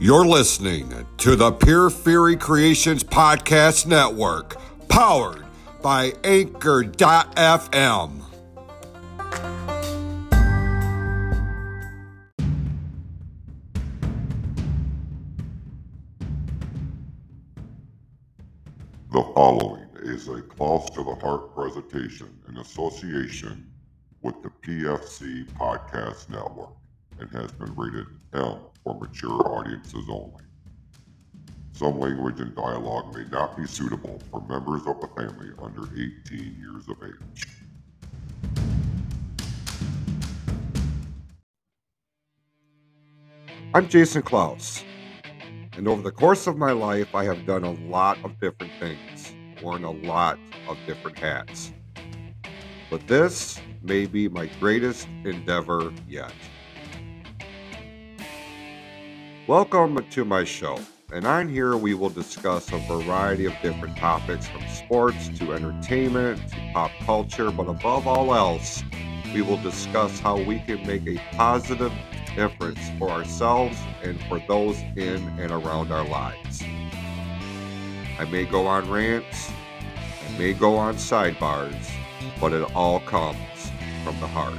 You're listening to the Pure Fury Creations Podcast Network, powered by Anchor.fm. The following is a Close to the Heart presentation in association with the PFC Podcast Network and has been rated M for mature audiences only. Some language and dialogue may not be suitable for members of the family under 18 years of age. I'm Jason Klaus, and over the course of my life, I have done a lot of different things, worn a lot of different hats. But this may be my greatest endeavor yet. Welcome to my show, and on here we will discuss a variety of different topics from sports to entertainment to pop culture, but above all else, we will discuss how we can make a positive difference for ourselves and for those in and around our lives. I may go on rants, I may go on sidebars, but it all comes from the heart.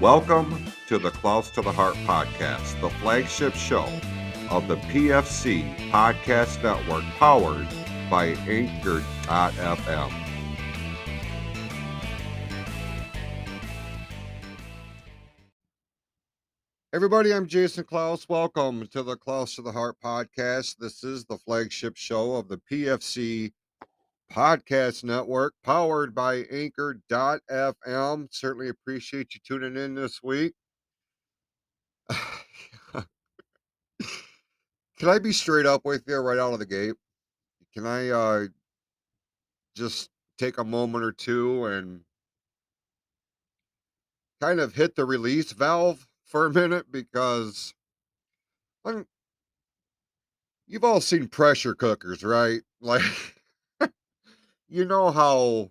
Welcome to the Close to the Heart podcast, the flagship show of the PFC Podcast Network powered by Anchor.fm. Everybody, I'm Jason Klaus. Welcome to the Close to the Heart podcast. This is the flagship show of the PFC Podcast Network, powered by Anchor.fm. Certainly appreciate you tuning in this week. Can I be straight up with you right out of the gate? Can I uh, just take a moment or two and kind of hit the release valve for a minute? Because I'm, you've all seen pressure cookers, right? Like, you know how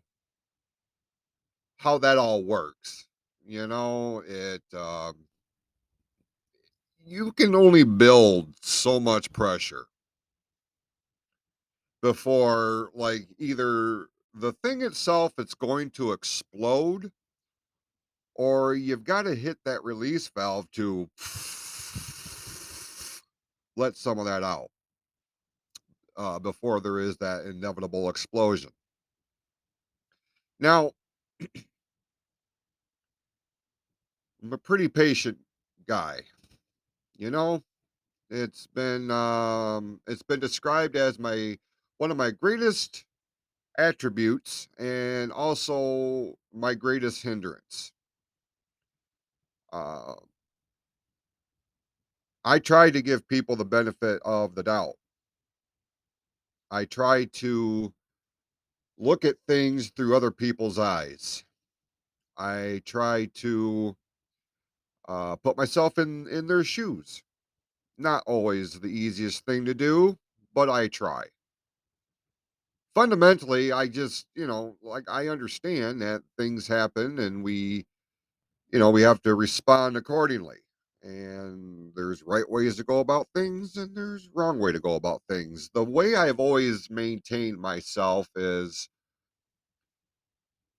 how that all works. You know, it um, you can only build so much pressure. Before like either the thing itself it's going to explode or you've got to hit that release valve to let some of that out uh, before there is that inevitable explosion. Now i'm a pretty patient guy you know, it's been um it's been described as my one of my greatest attributes and also my greatest hindrance. Uh I try to give people the benefit of the doubt. I try to look at things through other people's eyes. I try to uh, put myself in in their shoes. Not always the easiest thing to do, but I try. Fundamentally, I just, you know, like I understand that things happen and we, you know, we have to respond accordingly. And there's right ways to go about things and there's wrong way to go about things. The way I've always maintained myself is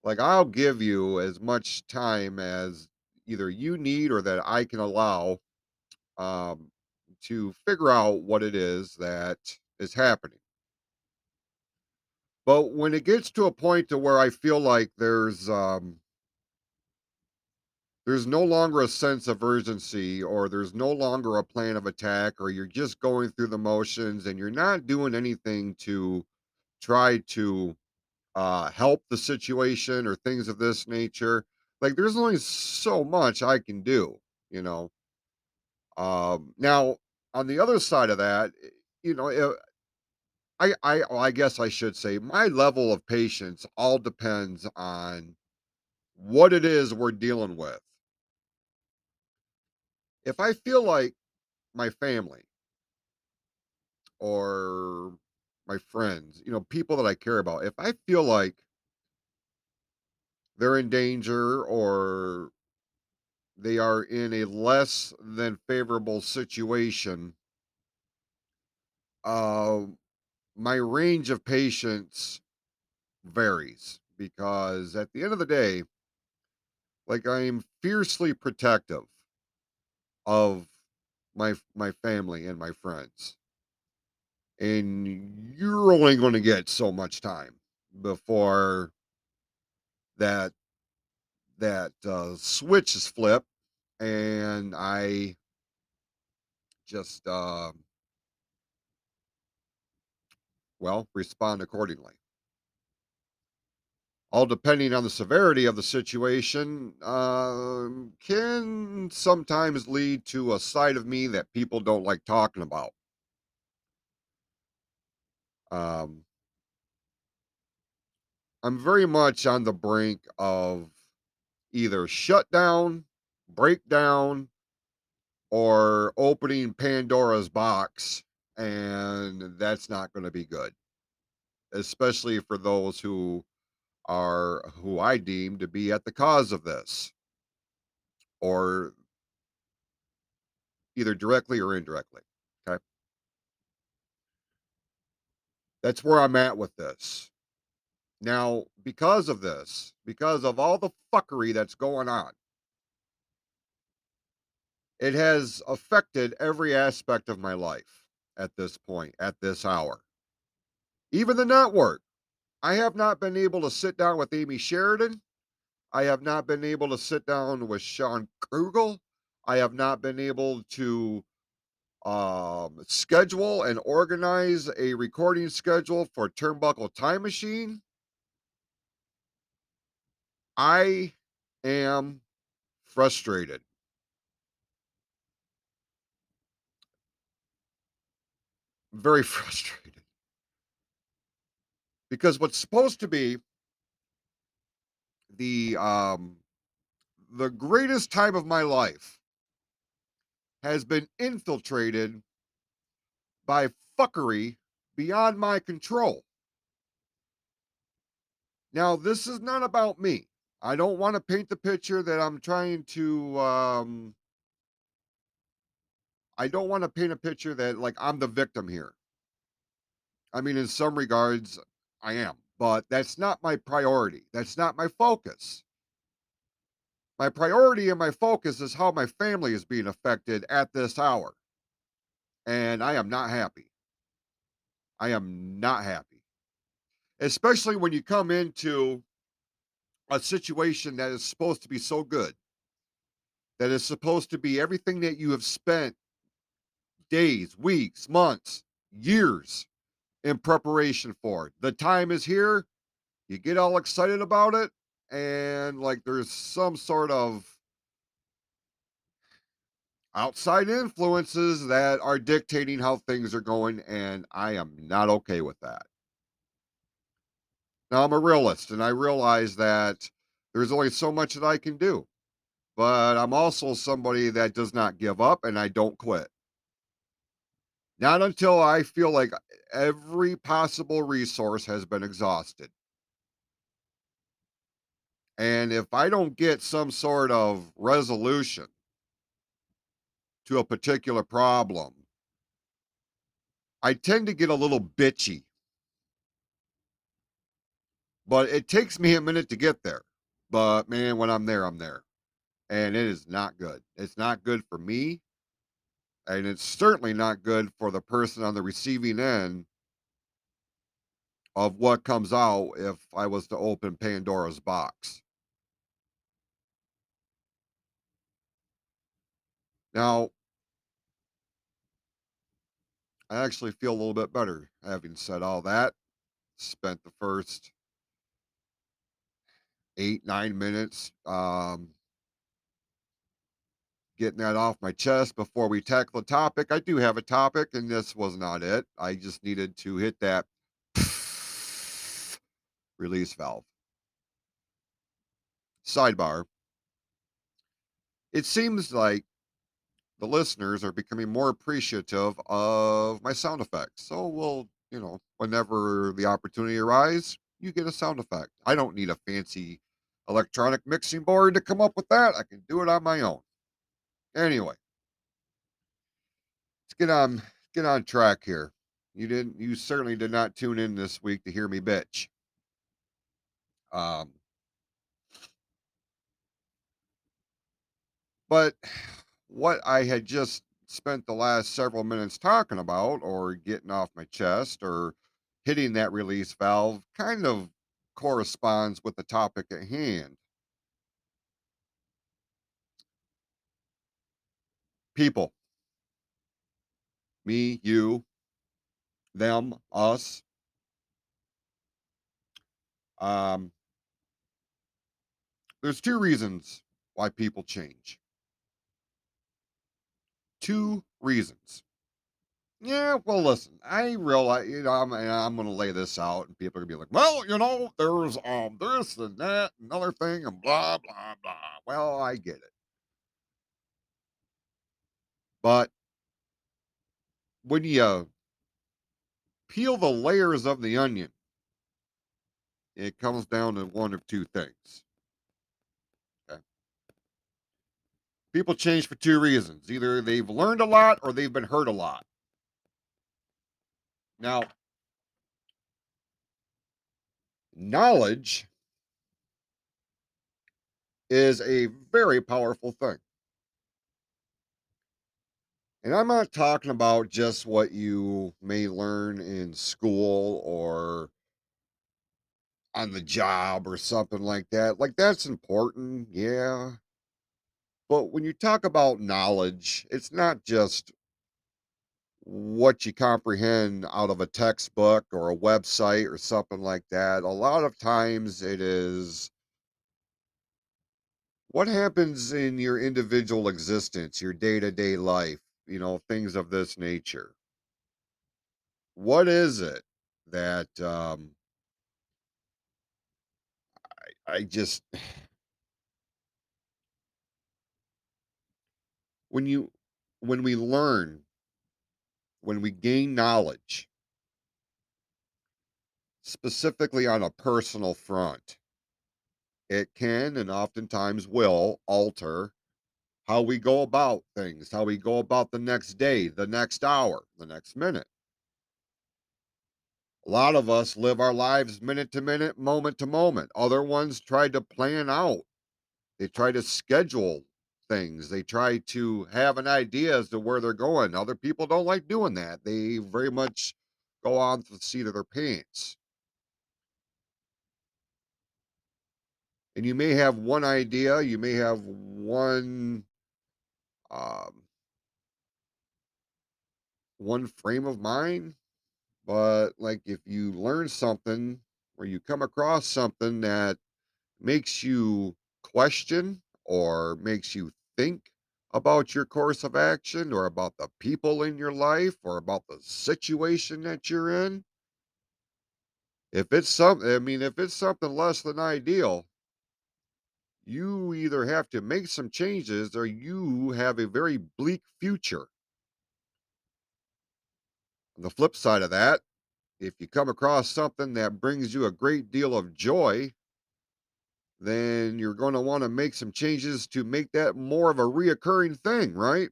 like I'll give you as much time as either you need or that I can allow um, to figure out what it is that is happening. But when it gets to a point to where I feel like there's um, there's no longer a sense of urgency or there's no longer a plan of attack or you're just going through the motions and you're not doing anything to try to uh, help the situation or things of this nature like there's only so much I can do, you know. Um, now on the other side of that, eh, you know, eh, I I I guess I should say my level of patience all depends on what it is we're dealing with. If I feel like my family or my friends, you know, people that I care about, if I feel like they're in danger or they are in a less than favorable situation, uh, my range of patience varies because at the end of the day, like I'm fiercely protective of my my family and my friends. And you're only going to get so much time before that that uh, switch is flipped and I just uh, well respond accordingly. All depending on the severity of the situation, um, can sometimes lead to a side of me that people don't like talking about. Um, I'm very much on the brink of either shutdown, breakdown, or opening Pandora's box, and that's not going to be good, especially for those who are who I deem to be at the cause of this, or either directly or indirectly. Okay, that's where I'm at with this. Now, because of this, because of all the fuckery that's going on, it has affected every aspect of my life at this point, at this hour. Even the network. I have not been able to sit down with Amy Sheridan. I have not been able to sit down with Sean Krugel. I have not been able to um, schedule and organize a recording schedule for Turnbuckle Time Machine. I am frustrated. Very frustrated. Because what's supposed to be the um the greatest time of my life has been infiltrated by fuckery beyond my control. Now, this is not about me. I don't want to paint the picture that I'm trying to um I don't want to paint a picture that like I'm the victim here. I mean, in some regards, I am, but that's not my priority. That's not my focus. My priority and my focus is how my family is being affected at this hour. And I am not happy. I am not happy. Especially when you come into a situation that is supposed to be so good, that is supposed to be everything that you have spent days, weeks, months, years in preparation for. The time is here. You get all excited about it, and like there's some sort of outside influences that are dictating how things are going, and I am not okay with that. Now, I'm a realist, and I realize that there's only so much that I can do, but I'm also somebody that does not give up and I don't quit. Not until I feel like every possible resource has been exhausted. And if I don't get some sort of resolution to a particular problem, I tend to get a little bitchy. But it takes me a minute to get there. But man, when I'm there, I'm there. And it is not good. It's not good for me. And it's certainly not good for the person on the receiving end of what comes out if I was to open Pandora's box. Now, I actually feel a little bit better having said all that. Spent the first eight, nine minutes um, getting that off my chest before we tackle the topic. I do have a topic, and this was not it. I just needed to hit that release valve. Sidebar. It seems like the listeners are becoming more appreciative of my sound effects. So we'll, you know, whenever the opportunity arises, you get a sound effect. I don't need a fancy electronic mixing board to come up with that. I can do it on my own. Anyway, let's get on get on track here. You didn't you certainly did not tune in this week to hear me bitch. Um but what I had just spent the last several minutes talking about or getting off my chest or hitting that release valve kind of corresponds with the topic at hand. People. Me, you, them, us. Um, there's two reasons why people change. Two reasons. Yeah, well, listen, I realize, you know, I'm, I'm going to lay this out, and people are going to be like, well, you know, there's um this and that, another thing, and blah, blah, blah. Well, I get it. But when you peel the layers of the onion, it comes down to one of two things. Okay. People change for two reasons. Either they've learned a lot or they've been hurt a lot. Now, knowledge is a very powerful thing. And I'm not talking about just what you may learn in school or on the job or something like that. Like, that's important, yeah. But when you talk about knowledge, it's not just what you comprehend out of a textbook or a website or something like that. A lot of times it is what happens in your individual existence, your day to day life, you know, things of this nature. What is it that um, I, I just, when you, when we learn, when we gain knowledge, specifically on a personal front, it can and oftentimes will alter how we go about things, how we go about the next day, the next hour, the next minute. A lot of us live our lives minute to minute, moment to moment. Other ones try to plan out, they try to schedule things, they try to have an idea as to where they're going. Other people don't like doing that. They very much go on to the seat of their pants. And you may have one idea, you may have one um, one frame of mind, but like if you learn something or you come across something that makes you question or makes you think about your course of action or about the people in your life or about the situation that you're in, if it's something, I mean, if it's something less than ideal, you either have to make some changes or you have a very bleak future. On the flip side of that, if you come across something that brings you a great deal of joy, then you're going to want to make some changes to make that more of a reoccurring thing, right?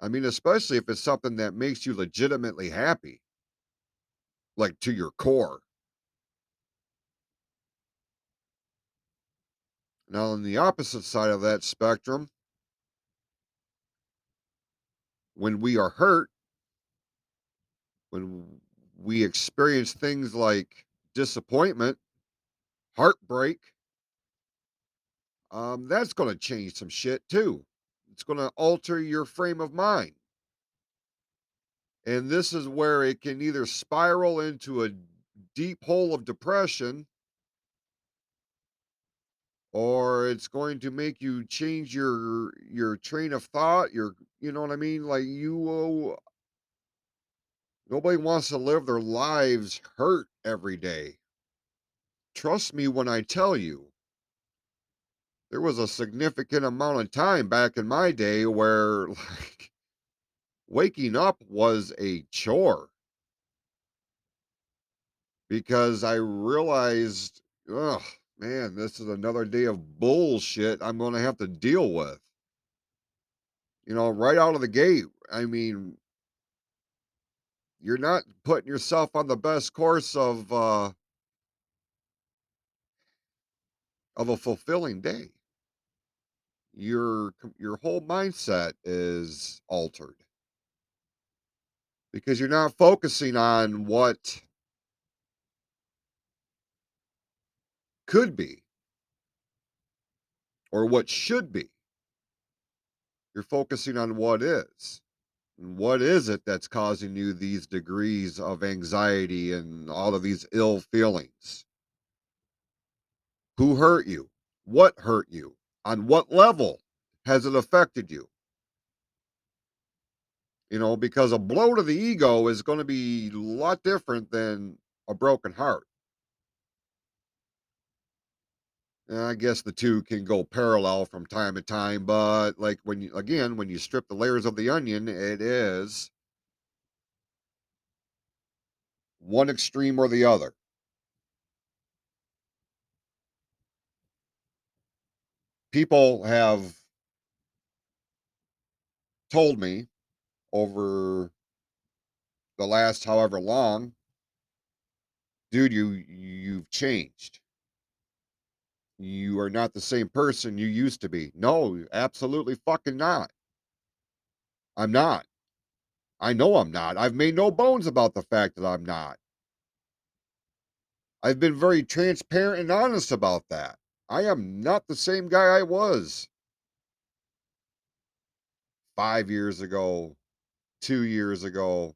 I mean, especially if it's something that makes you legitimately happy, like to your core. Now, on the opposite side of that spectrum, when we are hurt, when we experience things like disappointment, heartbreak, um, that's going to change some shit too. It's going to alter your frame of mind. And this is where it can either spiral into a deep hole of depression or it's going to make you change your your train of thought your you know what i mean like you uh, nobody wants to live their lives hurt every day trust me when i tell you there was a significant amount of time back in my day where like waking up was a chore because i realized ugh man, this is another day of bullshit I'm going to have to deal with. You know, right out of the gate. I mean you're not putting yourself on the best course of, uh of a fulfilling day. Your your whole mindset is altered. Because you're not focusing on what could be or what should be. You're focusing on what is. And what is it that's causing you these degrees of anxiety and all of these ill feelings? Who hurt you? What hurt you? On what level has it affected you? You know, because a blow to the ego is gonna be a lot different than a broken heart. And I guess the 2 can go parallel from time to time, but, like, when you again, when you strip the layers of the onion, it is one extreme or the other. People have told me over the last however long "Dude, you you've changed." "You are not the same person you used to be." No, absolutely fucking not. I'm not. I know I'm not. I've made no bones about the fact that I'm not. I've been very transparent and honest about that. I am not the same guy I was 5 years ago, 2 years ago.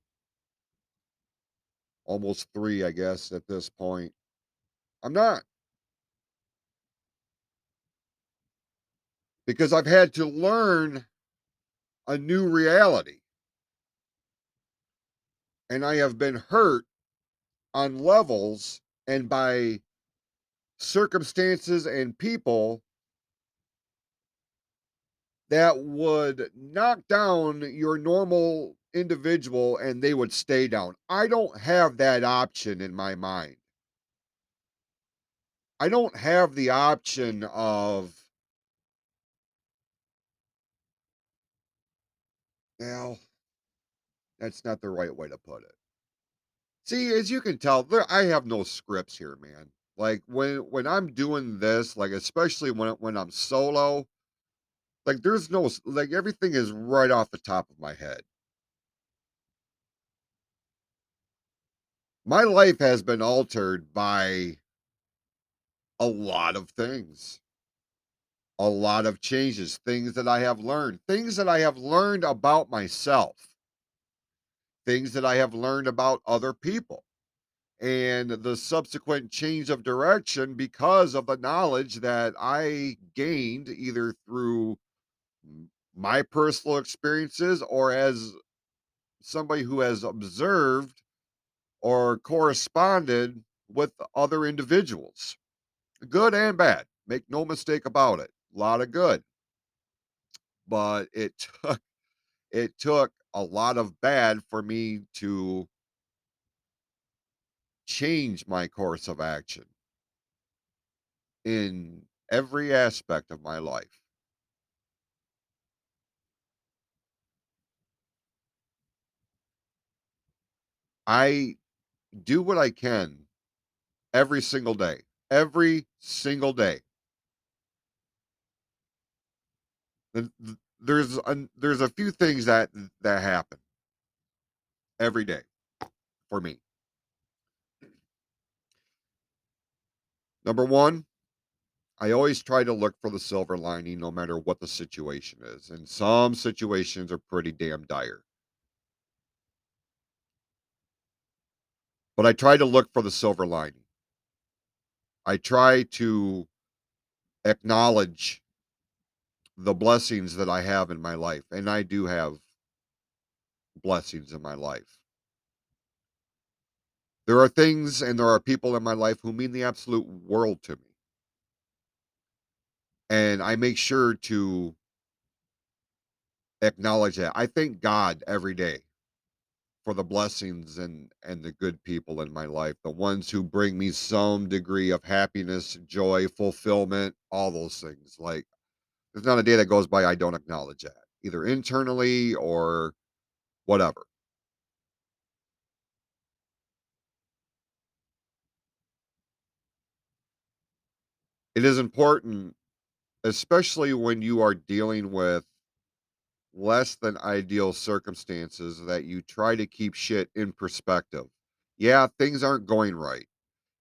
Almost 3, I guess, at this point. I'm not. Because I've had to learn a new reality. And I have been hurt on levels and by circumstances and people that would knock down your normal individual and they would stay down. I don't have that option in my mind. I don't have the option of Well that's not the right way to put it. See, as you can tell, there I have no scripts here, man. Like, when when I'm doing this, like, especially when when I'm solo like, there's no like, everything is right off the top of my head. My life has been altered by a lot of things. A lot of changes, things that I have learned, things that I have learned about myself. Things that I have learned about other people, and the subsequent change of direction because of the knowledge that I gained either through my personal experiences or as somebody who has observed or corresponded with other individuals. Good and bad, make no mistake about it, A lot of good. But it took it took a lot of bad for me to change my course of action in every aspect of my life. I do what I can every single day, every single day. Th th there's an there's a few things that that happen every day for me. Number 1, I always try to look for the silver lining no matter what the situation is, and some situations are pretty damn dire. But I try to look for the silver lining. I try to acknowledge the blessings that I have in my life, and I do have blessings in my life. There are things and there are people in my life who mean the absolute world to me. And I make sure to acknowledge that. I thank God every day for the blessings and and the good people in my life, the ones who bring me some degree of happiness, joy, fulfillment, all those things, like, there's not a day that goes by I don't acknowledge that. either internally or whatever. It is important, especially when you are dealing with less than ideal circumstances, that you try to keep shit in perspective. Yeah, things aren't going right.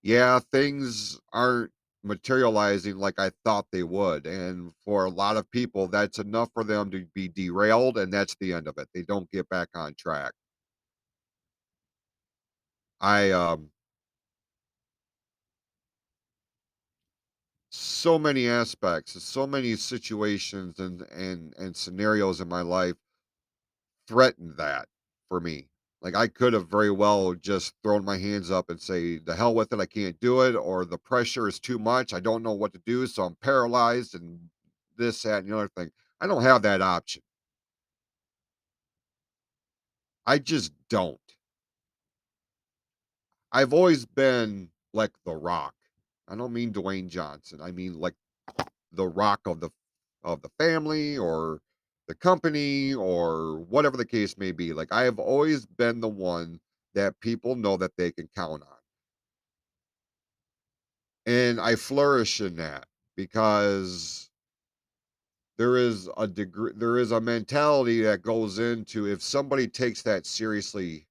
Yeah, things aren't materializing like I thought they would. And for a lot of people, that's enough for them to be derailed, and that's the end of it. They don't get back on track. I um so many aspects, so many situations and and and scenarios in my life threatened that for me. Like I could have very well just thrown my hands up and say, "The hell with it, I can't do it," or "The pressure is too much, I don't know what to do, so I'm paralyzed," and this, that, and the other thing. I don't have that option. I just don't. I've always been like The Rock. I don't mean Dwayne Johnson. I mean like the rock of the of the family or the company or whatever the case may be. Like I have always been the one that people know that they can count on. And I flourish in that because there is a degree there is a mentality that goes into if somebody takes that seriously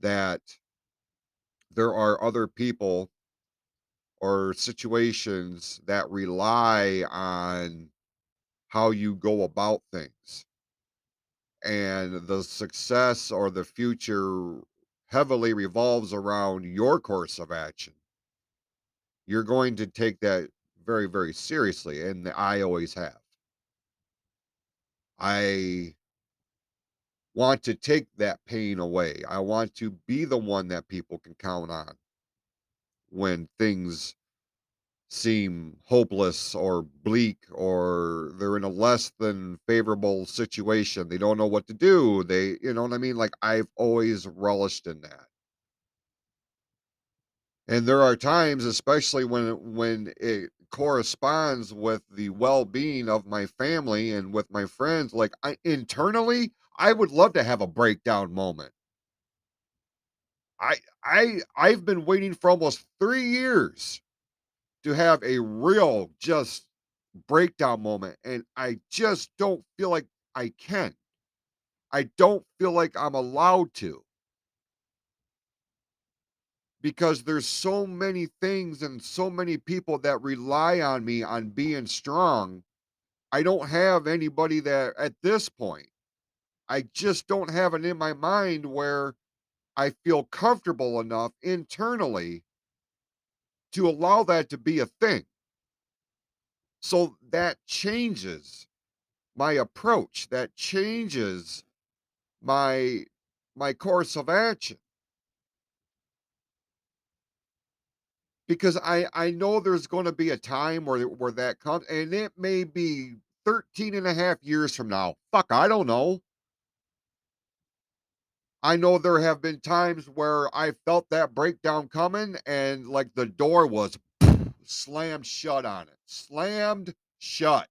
that there are other people or situations that rely on how you go about things. And the success or the future heavily revolves around your course of action. You're going to take that very, very seriously. And I always have. I want to take that pain away. I want to be the one that people can count on when things seem hopeless or bleak or they're in a less than favorable situation. They don't know what to do. They, you know what I mean? Like I've always relished in that. And there are times, especially when when it corresponds with the well-being of my family and with my friends, like I internally, I would love to have a breakdown moment. I I I've been waiting for almost 3 years to have a real just breakdown moment and I just don't feel like I can. I don't feel like I'm allowed to. Because there's so many things and so many people that rely on me on being strong. I don't have anybody that at this point, I just don't have it in my mind where I feel comfortable enough internally to allow that to be a thing. So that changes my approach. That changes my my course of action. Because I I know there's gonna be a time where where that comes, and it may be 13 and a half years from now. Fuck, I don't know. I know there have been times where I felt that breakdown coming and like the door was slammed shut on it. Slammed shut.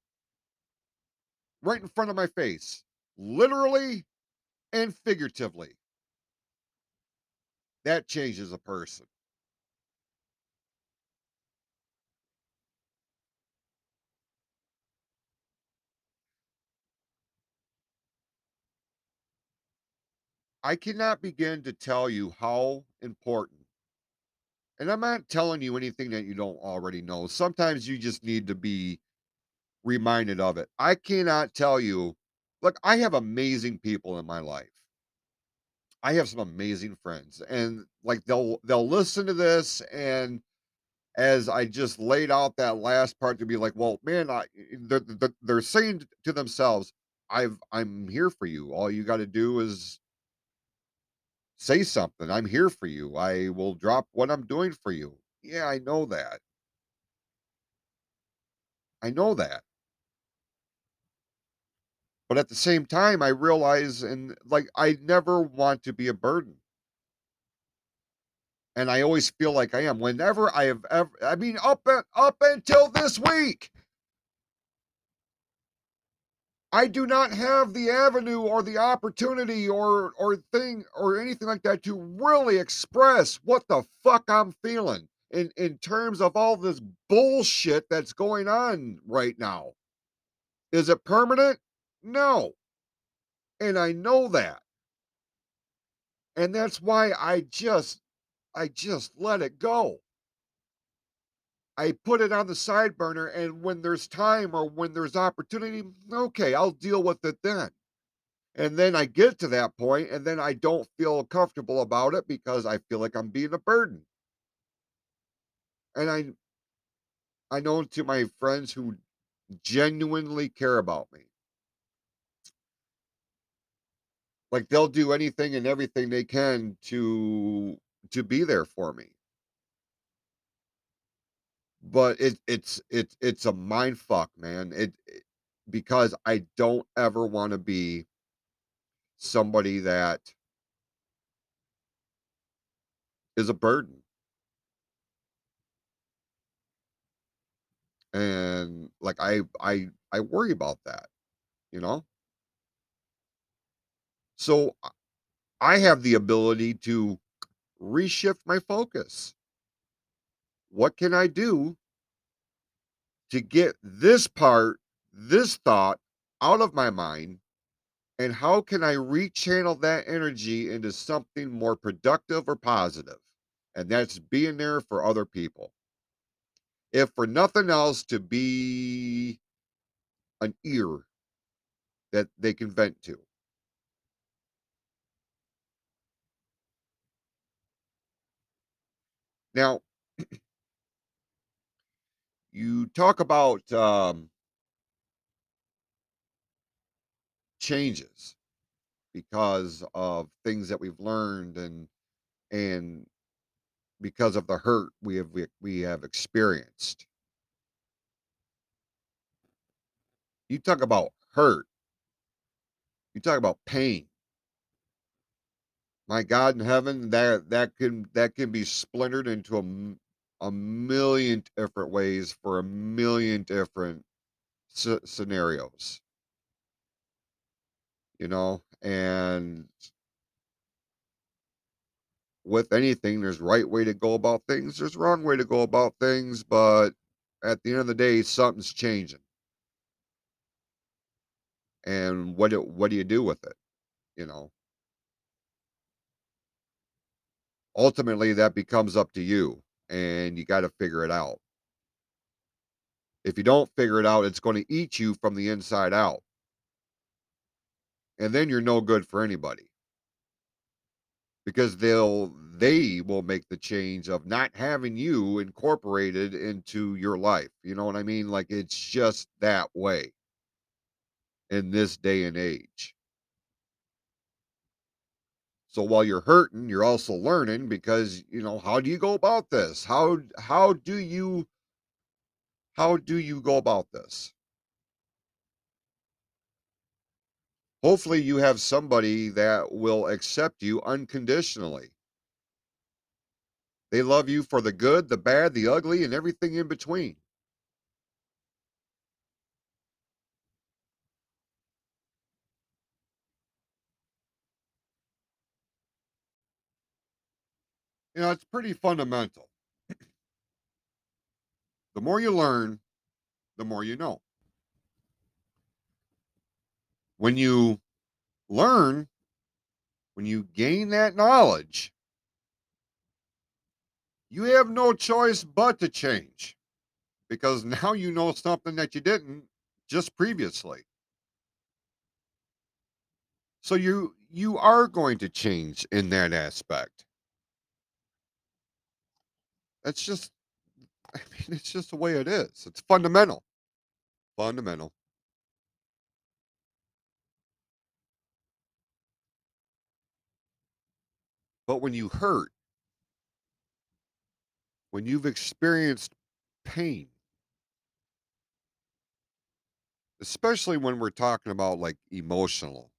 Right in front of my face. Literally and figuratively. That changes a person. I cannot begin to tell you how important and I'm not telling you anything that you don't already know. Sometimes you just need to be reminded of it. I cannot tell you look, I have amazing people in my life. I have some amazing friends and like they'll they'll listen to this and as I just laid out that last part to be like, well, man, I eh, they're, they're, they're saying to themselves, I've I'm here for you. All you got to do is say something. I'm here for you. I will drop what I'm doing for you. Yeah, I know that. I know that. But at the same time, I realize and like I never want to be a burden. And I always feel like I am. Whenever I have ever I mean up and up until this week. I do not have the avenue or the opportunity or or thing or anything like that to really express what the fuck I'm feeling in in terms of all this bullshit that's going on right now. Is it permanent? No. And I know that. And that's why I just I just let it go. I put it on the side burner, and when there's time or when there's opportunity, okay, I'll deal with it then. And then I get to that point, and then I don't feel comfortable about it because I feel like I'm being a burden. And I I know to my friends who genuinely care about me. Like they'll do anything and everything they can to to be there for me. But it it's it's it's a mind fuck, man. It, it because I don't ever want to be somebody that is a burden. And like I I I worry about that, you know? So I I have the ability to reshift my focus. What can I do to get this part, this thought out of my mind? And how can I rechannel that energy into something more productive or positive? And that's being there for other people. If for nothing else, to be an ear that they can vent to. Now, you talk about um, changes because of things that we've learned and and because of the hurt we have we, we have experienced. You talk about hurt. You talk about pain. My God in heaven, that that can that can be splintered into a a million different ways for a million different sce- scenarios. You know, and with anything, there's right way to go about things. There's wrong way to go about things, but at the end of the day, something's changing. And what do, what do you do with it? You know, ultimately that becomes up to you and you got to figure it out. If you don't figure it out, it's going to eat you from the inside out. And then you're no good for anybody because they'll they will make the change of not having you incorporated into your life. You know what I mean? Like it's just that way in this day and age. So while you're hurting, you're also learning because, you know, how do you go about this? How how do you how do you go about this? Hopefully you have somebody that will accept you unconditionally. They love you for the good, the bad, the ugly, and everything in between. You know, it's pretty fundamental. The more you learn, the more you know. When you learn, when you gain that knowledge, you have no choice but to change because now you know something that you didn't just previously. So you you are going to change in that aspect. That's just I mean it's just the way it is. It's fundamental. Fundamental. But when you hurt, when you've experienced pain, especially when we're talking about like emotional,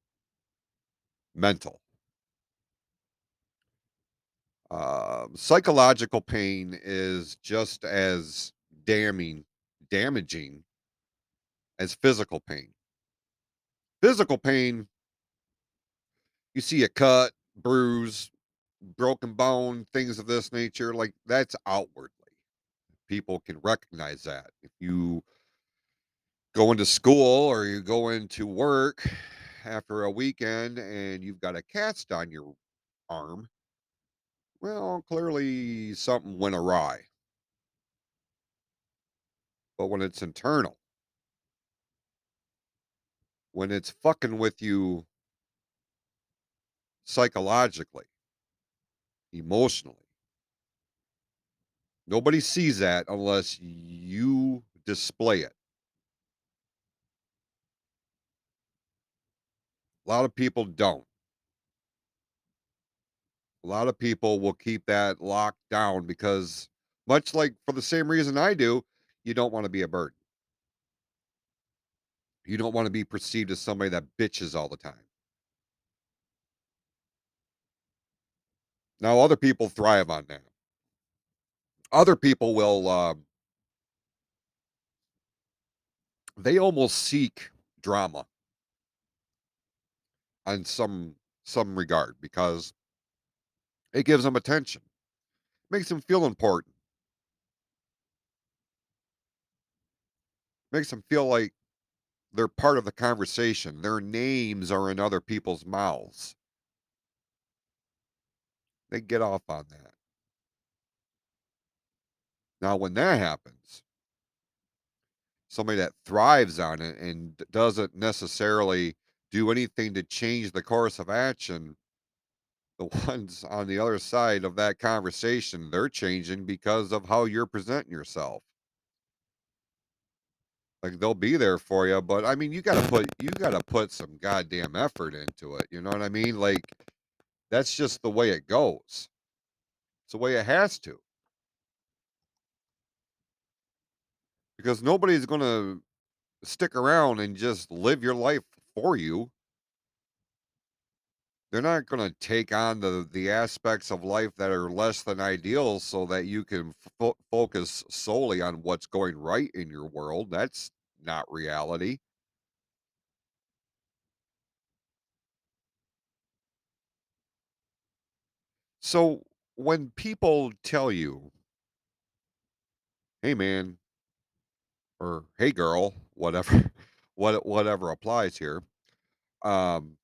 mental, um, psychological pain is just as damning, damaging as physical pain. Physical pain, you see a cut, bruise, broken bone, things of this nature, like that's outwardly. People can recognize that. If you go into school or you go into work after a weekend and you've got a cast on your arm, well, clearly something went awry. But when it's internal, when it's fucking with you psychologically, emotionally, nobody sees that unless you display it. A lot of people don't. A lot of people will keep that locked down because, much like for the same reason I do, you don't want to be a burden. You don't want to be perceived as somebody that bitches all the time. Now, other people thrive on that. Other people will, uh, they almost seek drama on some some regard because it gives them attention, makes them feel important, makes them feel like they're part of the conversation. Their names are in other people's mouths. They get off on that. Now, when that happens, somebody that thrives on it and doesn't necessarily do anything to change the course of action, the ones on the other side of that conversation, they're changing because of how you're presenting yourself. Like they'll be there for you, but I mean, you gotta put you gotta put some goddamn effort into it. You know what I mean? Like that's just the way it goes. It's the way it has to. Because nobody's gonna stick around and just live your life for you. They're not gonna take on the the aspects of life that are less than ideal so that you can fo- focus solely on what's going right in your world. That's not reality. So when people tell you, "Hey man," or "Hey girl," whatever what whatever applies here, um,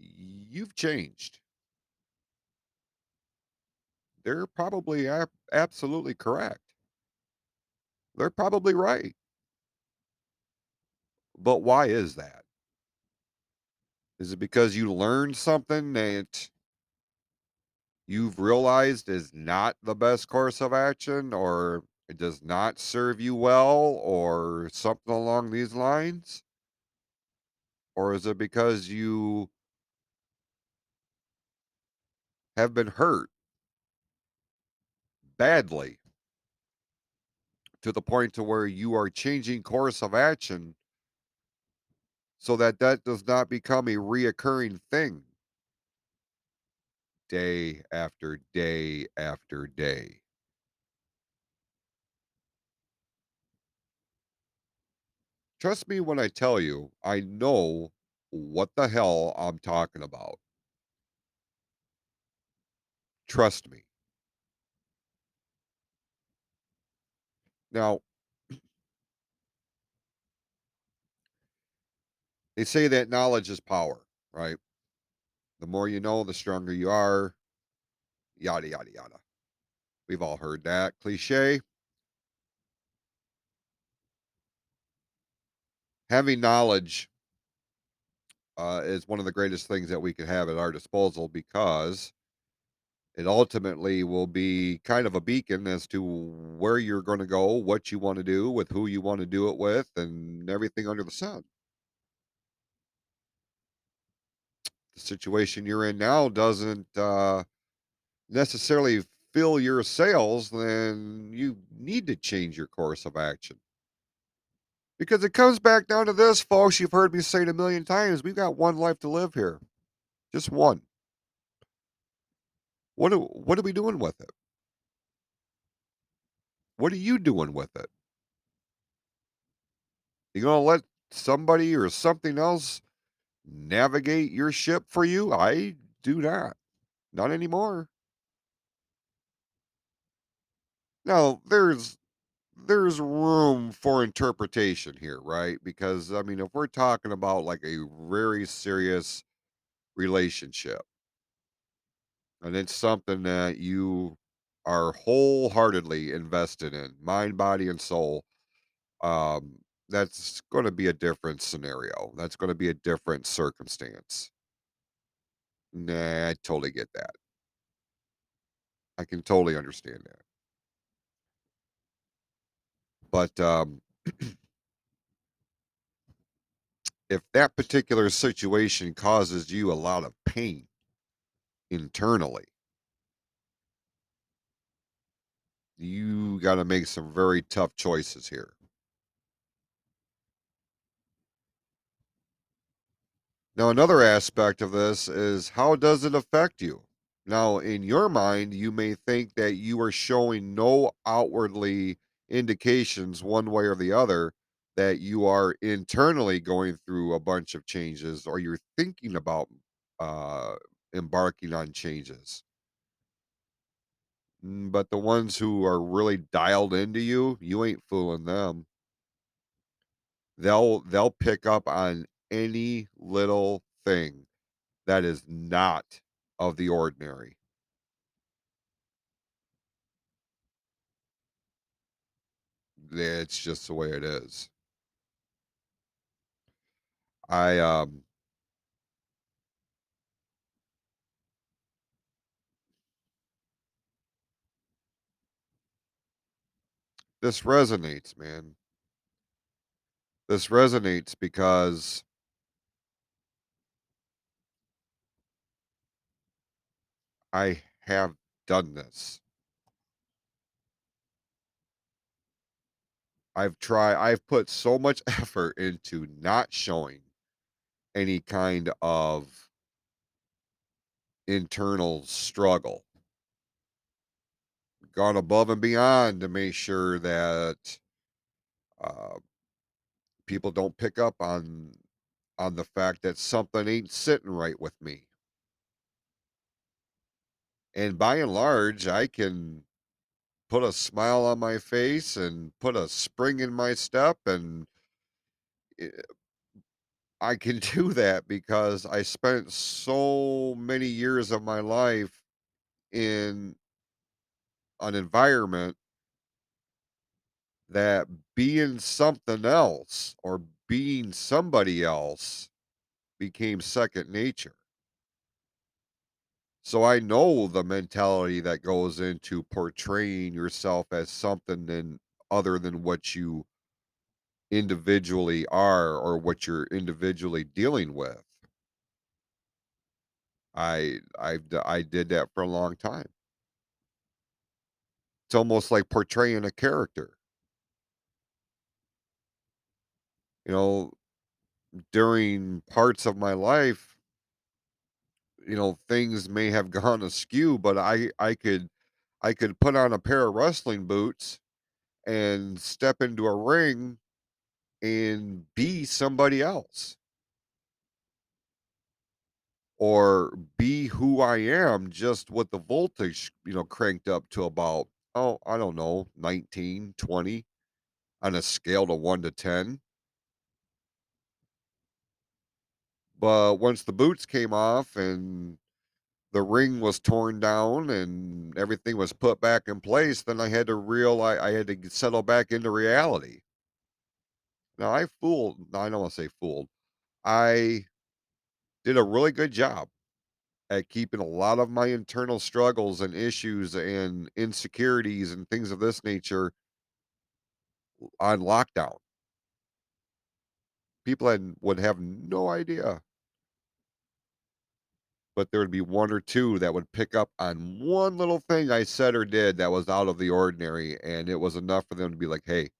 you've changed. They're probably ab- absolutely correct. They're probably right. But why is that? Is it because you learned something that you've realized is not the best course of action or it does not serve you well or something along these lines? Or is it because you have been hurt badly to the point to where you are changing course of action so that that does not become a reoccurring thing day after day after day? Trust me when I tell you, I know what the hell I'm talking about. Trust me. Now, they say that knowledge is power, right? The more you know, the stronger you are, yada, yada, yada. We've all heard that cliche. Having knowledge uh, is one of the greatest things that we can have at our disposal because it ultimately will be kind of a beacon as to where you're going to go, what you want to do, with who you want to do it with, and everything under the sun. The situation you're in now doesn't uh, necessarily fill your sails, then you need to change your course of action. Because it comes back down to this, folks. You've heard me say it a million times. We've got one life to live here, just one. What are, what are we doing with it? What are you doing with it? You gonna let somebody or something else navigate your ship for you? I do not. Not anymore. Now, there's there's room for interpretation here, right? Because I mean, if we're talking about like a very serious relationship and it's something that you are wholeheartedly invested in, mind, body, and soul, um, that's going to be a different scenario. That's going to be a different circumstance. Nah, I totally get that. I can totally understand that. But um, if that particular situation causes you a lot of pain internally, you got to make some very tough choices here. Now, another aspect of this is how does it affect you? Now, in your mind, you may think that you are showing no outwardly indications one way or the other that you are internally going through a bunch of changes or you're thinking about uh, embarking on changes. Mm, But the ones who are really dialed into you, you ain't fooling them. They'll they'll pick up on any little thing that is not of the ordinary. It's just the way it is. I um this resonates, man. This resonates because I have done this. I've tried I've put so much effort into not showing any kind of internal struggle. Gone above and beyond to make sure that uh, people don't pick up on on the fact that something ain't sitting right with me. And by and large, I can put a smile on my face and put a spring in my step and eh, I can do that because I spent so many years of my life in an environment that being something else or being somebody else became second nature. So I know the mentality that goes into portraying yourself as something than other than what you individually are or what you're individually dealing with. I d- I did that for a long time. It's almost like portraying a character. You know, during parts of my life, you know, things may have gone askew, but I I could I could put on a pair of wrestling boots and step into a ring and be somebody else or be who I am just with the voltage, you know, cranked up to about oh, I don't know, 19, 20 on a scale to 1 to 10. But once the boots came off and the ring was torn down and everything was put back in place, then I had to realize I had to settle back into reality. Now I fooled, I don't want to say fooled. I did a really good job at keeping a lot of my internal struggles and issues and insecurities and things of this nature on lockdown. People had, would have no idea, but there would be one or two that would pick up on one little thing I said or did that was out of the ordinary, and it was enough for them to be like, "Hey,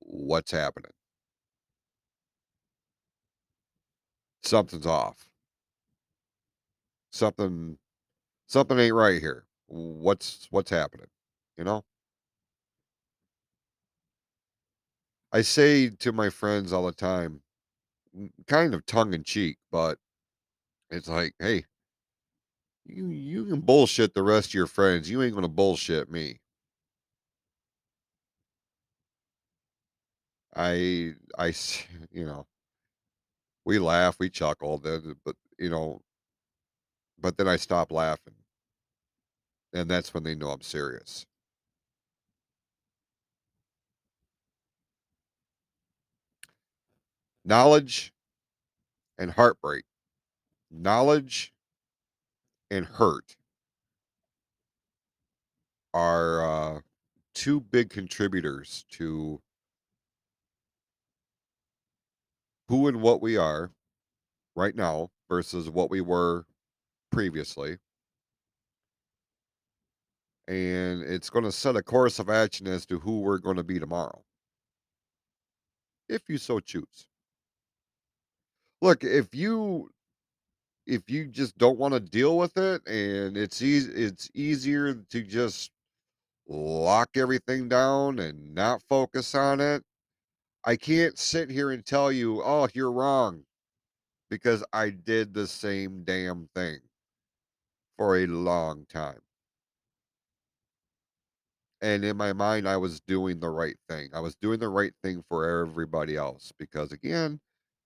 what's happening? Something's off. Something, something ain't right here. What's what's happening?" You know. I say to my friends all the time, kind of tongue in cheek, but it's like, hey, you you can bullshit the rest of your friends. You ain't gonna bullshit me. I I you know we laugh, we chuckle, but you know, but then I stop laughing, and that's when they know I'm serious. Knowledge and heartbreak, knowledge and hurt are uh, two big contributors to who and what we are right now versus what we were previously. And it's going to set a course of action as to who we're going to be tomorrow, if you so choose. Look, if you if you just don't want to deal with it and it's easy it's easier to just lock everything down and not focus on it. I can't sit here and tell you, "Oh, you're wrong," because I did the same damn thing for a long time. And in my mind, I was doing the right thing. I was doing the right thing for everybody else because, again,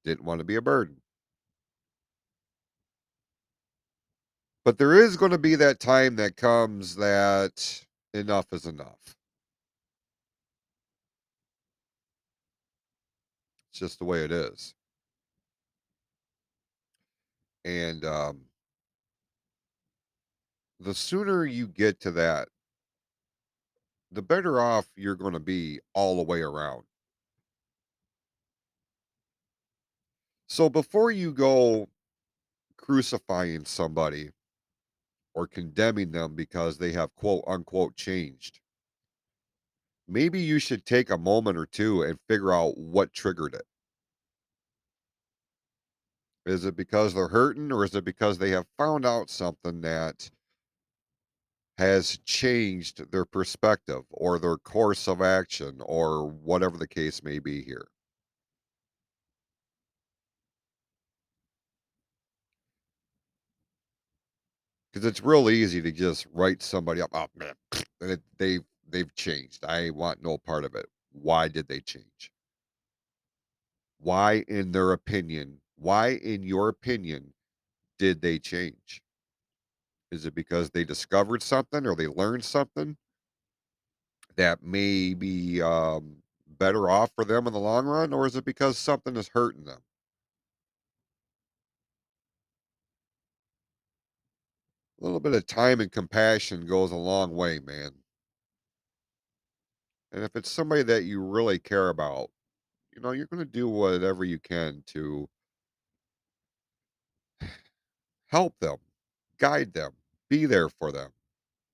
didn't want to be a burden. But there is going to be that time that comes that enough is enough. It's just the way it is. And um, the sooner you get to that, the better off you're going to be all the way around. So before you go crucifying somebody or condemning them because they have quote unquote changed, maybe you should take a moment or two and figure out what triggered it. Is it because they're hurting or is it because they have found out something that has changed their perspective or their course of action or whatever the case may be here? Because it's real easy to just write somebody up. Oh man, and it, they they've changed. I want no part of it. Why did they change? Why, in their opinion, why, in your opinion, did they change? Is it because they discovered something or they learned something that may be um, better off for them in the long run, or is it because something is hurting them? A little bit of time and compassion goes a long way, man. And if it's somebody that you really care about, you know, you're going to do whatever you can to help them, guide them, be there for them.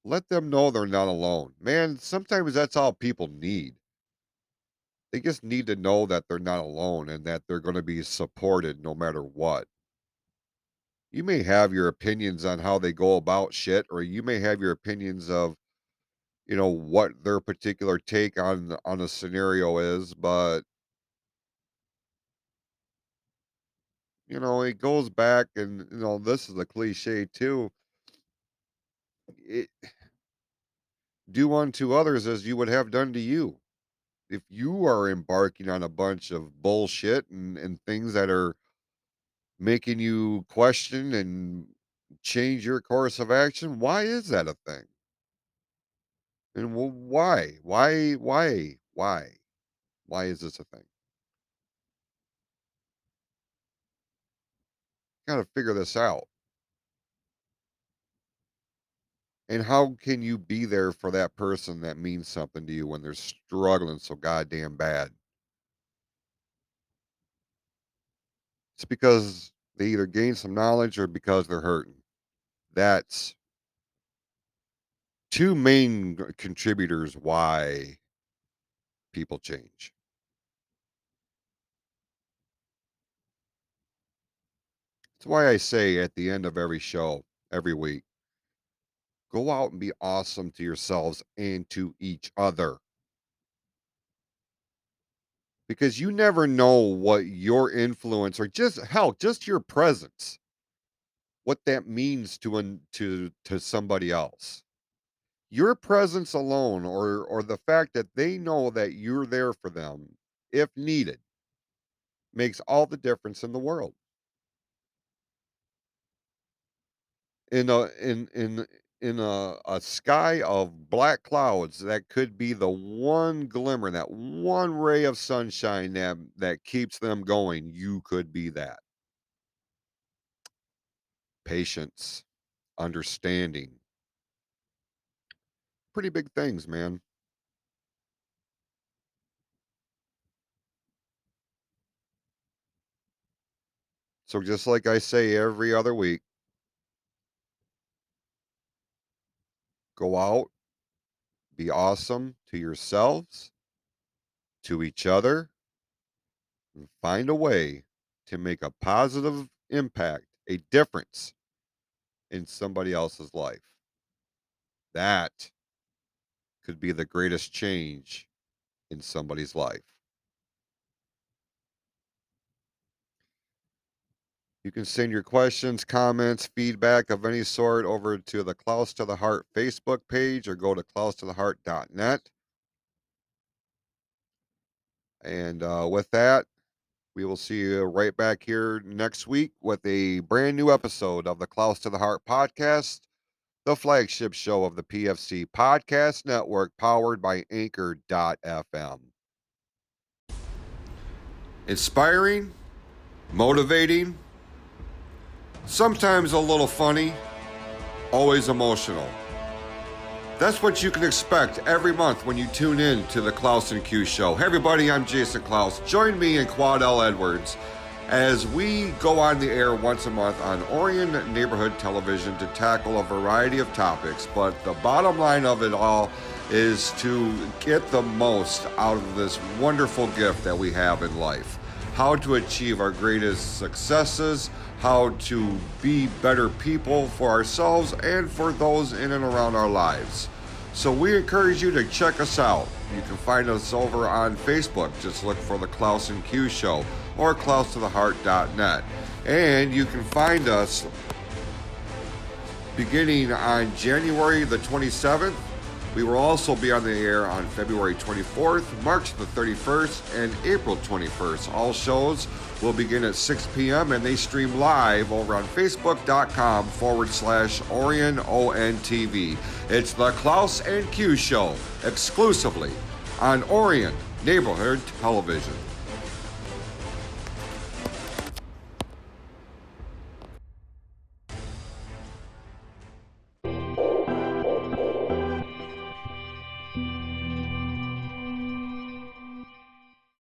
Let them know they're not alone. Man, sometimes that's all people need. They just need to know that they're not alone and that they're going to be supported no matter what. You may have your opinions on how they go about shit, or you may have your opinions of, you know, what their particular take on on a scenario is, but you know, it goes back and you know, this is a cliche too. It, do unto others as you would have done to you. If you are embarking on a bunch of bullshit and, and things that are making you question and change your course of action, why is that a thing? And why? Why? Why? Why? Why is this a thing? Got to figure this out. And how can you be there for that person that means something to you when they're struggling so goddamn bad? It's because they either gain some knowledge or because they're hurting. That's 2 main contributors why people change. That's why I say at the end of every show, every week, go out and be awesome to yourselves and to each other. because you never know what your influence or just hell, just your presence, what that means to an to to somebody else. Your presence alone or or the fact that they know that you're there for them if needed makes all the difference in the world. In a in in in a a sky of black clouds, that could be the one glimmer, that one ray of sunshine that that keeps them going. You could be that. Patience, understanding, pretty big things, man. So just like I say every other week, go out, be awesome to yourselves, to each other, and find a way to make a positive impact, a difference in somebody else's life. That could be the greatest change in somebody's life. You can send your questions, comments, feedback of any sort over to the Klaus to the Heart Facebook page or go to klaustotheheart.net. And uh, with that, we will see you right back here next week with a brand new episode of the Klaus to the Heart podcast, the flagship show of the PFC Podcast Network, powered by Anchor.fm. Inspiring, motivating, sometimes a little funny, always emotional. That's what you can expect every month when you tune in to the Klaus and Q Show. Hey, everybody, I'm Jason Klaus. Join me and Quad L. Edwards as we go on the air once a month on Orion Neighborhood Television to tackle a variety of topics. But the bottom line of it all is to get the most out of this wonderful gift that we have in life. How to achieve our greatest successes, how to be better people for ourselves and for those in and around our lives. So we encourage you to check us out. You can find us over on Facebook. Just look for the Klaus and Q Show or klaustotheheart.net. And you can find us beginning on January the 27th we will also be on the air on February 24th, March the 31st, and April 21st. All shows will begin at 6 p.m. and they stream live over on Facebook.com forward slash Orion ONTV. It's the Klaus and Q Show exclusively on Orion Neighborhood Television.